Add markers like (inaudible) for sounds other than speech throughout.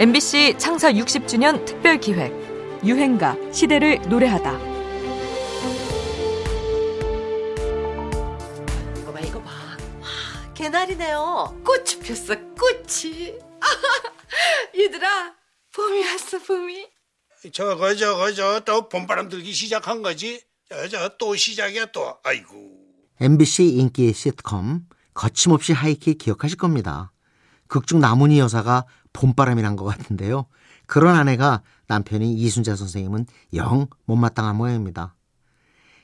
MBC 창사 60주년 특별 기획 유행가 시대를 노래하다. 이거 봐 이거 봐. 와, 개나리네요. 꽃이 폈어 꽃이. (laughs) 얘들아 봄이 왔어 봄이. 저거 저거 저 또 봄바람 들기 시작한 거지? 저저 또 시작이야 또. 아이고. MBC 인기 시트콤 거침없이 하이킥 기억하실 겁니다. 극중 나문희 여사가 봄바람이란 것 같은데요. 그런 아내가 남편인 이순자 선생님은 영 못마땅한 모양입니다.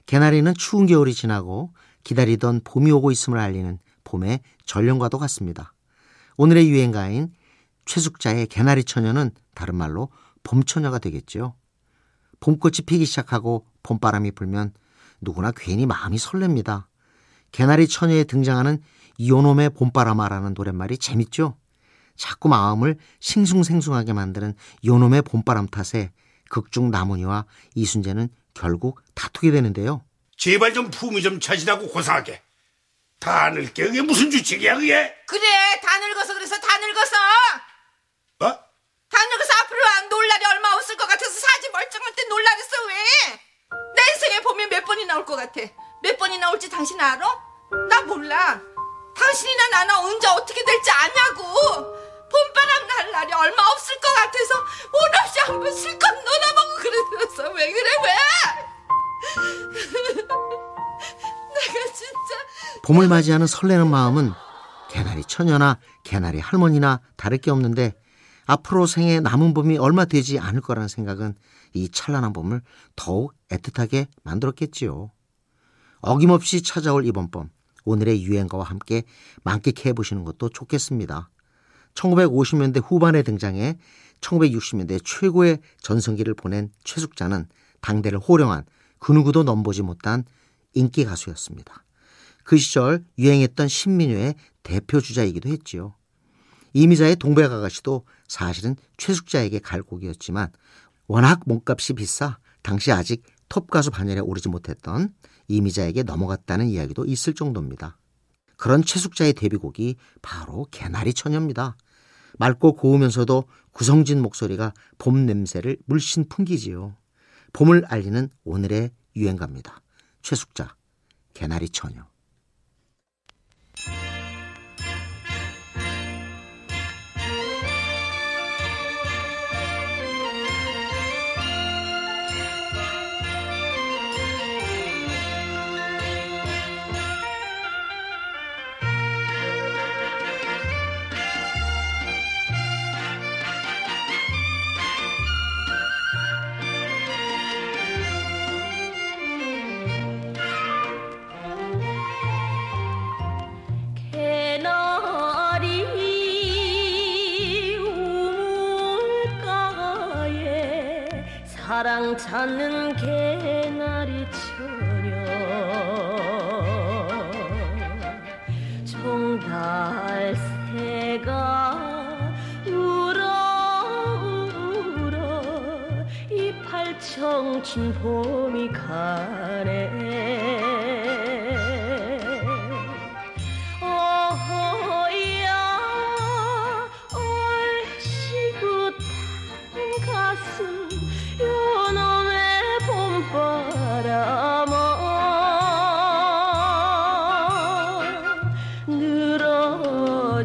개나리는 추운 겨울이 지나고 기다리던 봄이 오고 있음을 알리는 봄의 전령과도 같습니다. 오늘의 유행가인 최숙자의 개나리 처녀는 다른 말로 봄처녀가 되겠죠. 봄꽃이 피기 시작하고 봄바람이 불면 누구나 괜히 마음이 설렙니다. 개나리 처녀에 등장하는 요놈의 봄바람아라는 노랫말이 재밌죠? 자꾸 마음을 싱숭생숭하게 만드는 요놈의 봄바람 탓에 극중 나문이와 이순재는 결국 다투게 되는데요. 제발 좀 품위 좀 차지하고 고상하게. 다 늙게 그게 무슨 주책이야 그게? 그래 다 늙어서 그래서 다 늙어서. 뭐? 다 늙어서 앞으로 안놀 날이 얼마 없을 것 같아서 사지 멀쩡할 때 놀라랬어 왜? 내 인생에 봄이 몇 번이 나올 것 같아. 몇 번이 나올지 당신 알아? 나 몰라. 당신이나 나나 언제 어떻게 될지 아냐고. 봄바람 날 날이 얼마 없을 것 같아서 온 없이 한번 실컷 놀아보고 그러면서 왜 그래 왜? (laughs) 내가 진짜 봄을 맞이하는 설레는 마음은 개나리 처녀나 개나리 할머니나 다를 게 없는데 앞으로 생에 남은 봄이 얼마 되지 않을 거라는 생각은 이 찬란한 봄을 더욱 애틋하게 만들었겠지요. 어김없이 찾아올 이번 봄, 오늘의 유행가와 함께 만끽해 보시는 것도 좋겠습니다. 1950년대 후반에 등장해 1960년대 최고의 전성기를 보낸 최숙자는 당대를 호령한 그 누구도 넘보지 못한 인기 가수였습니다. 그 시절 유행했던 신민요의 대표 주자이기도 했지요. 이미자의 동백아가씨도 사실은 최숙자에게 갈 곡이었지만 워낙 몸값이 비싸 당시 아직 톱 가수 반열에 오르지 못했던 이미자에게 넘어갔다는 이야기도 있을 정도입니다. 그런 최숙자의 데뷔곡이 바로 개나리 처녀입니다. 맑고 고우면서도 구성진 목소리가 봄 냄새를 물씬 풍기지요. 봄을 알리는 오늘의 유행가입니다. 최숙자, 개나리 처녀. 사랑 찾는 개나리 처녀. 종달새가 울어 울어. 이팔 청춘 봄이 가네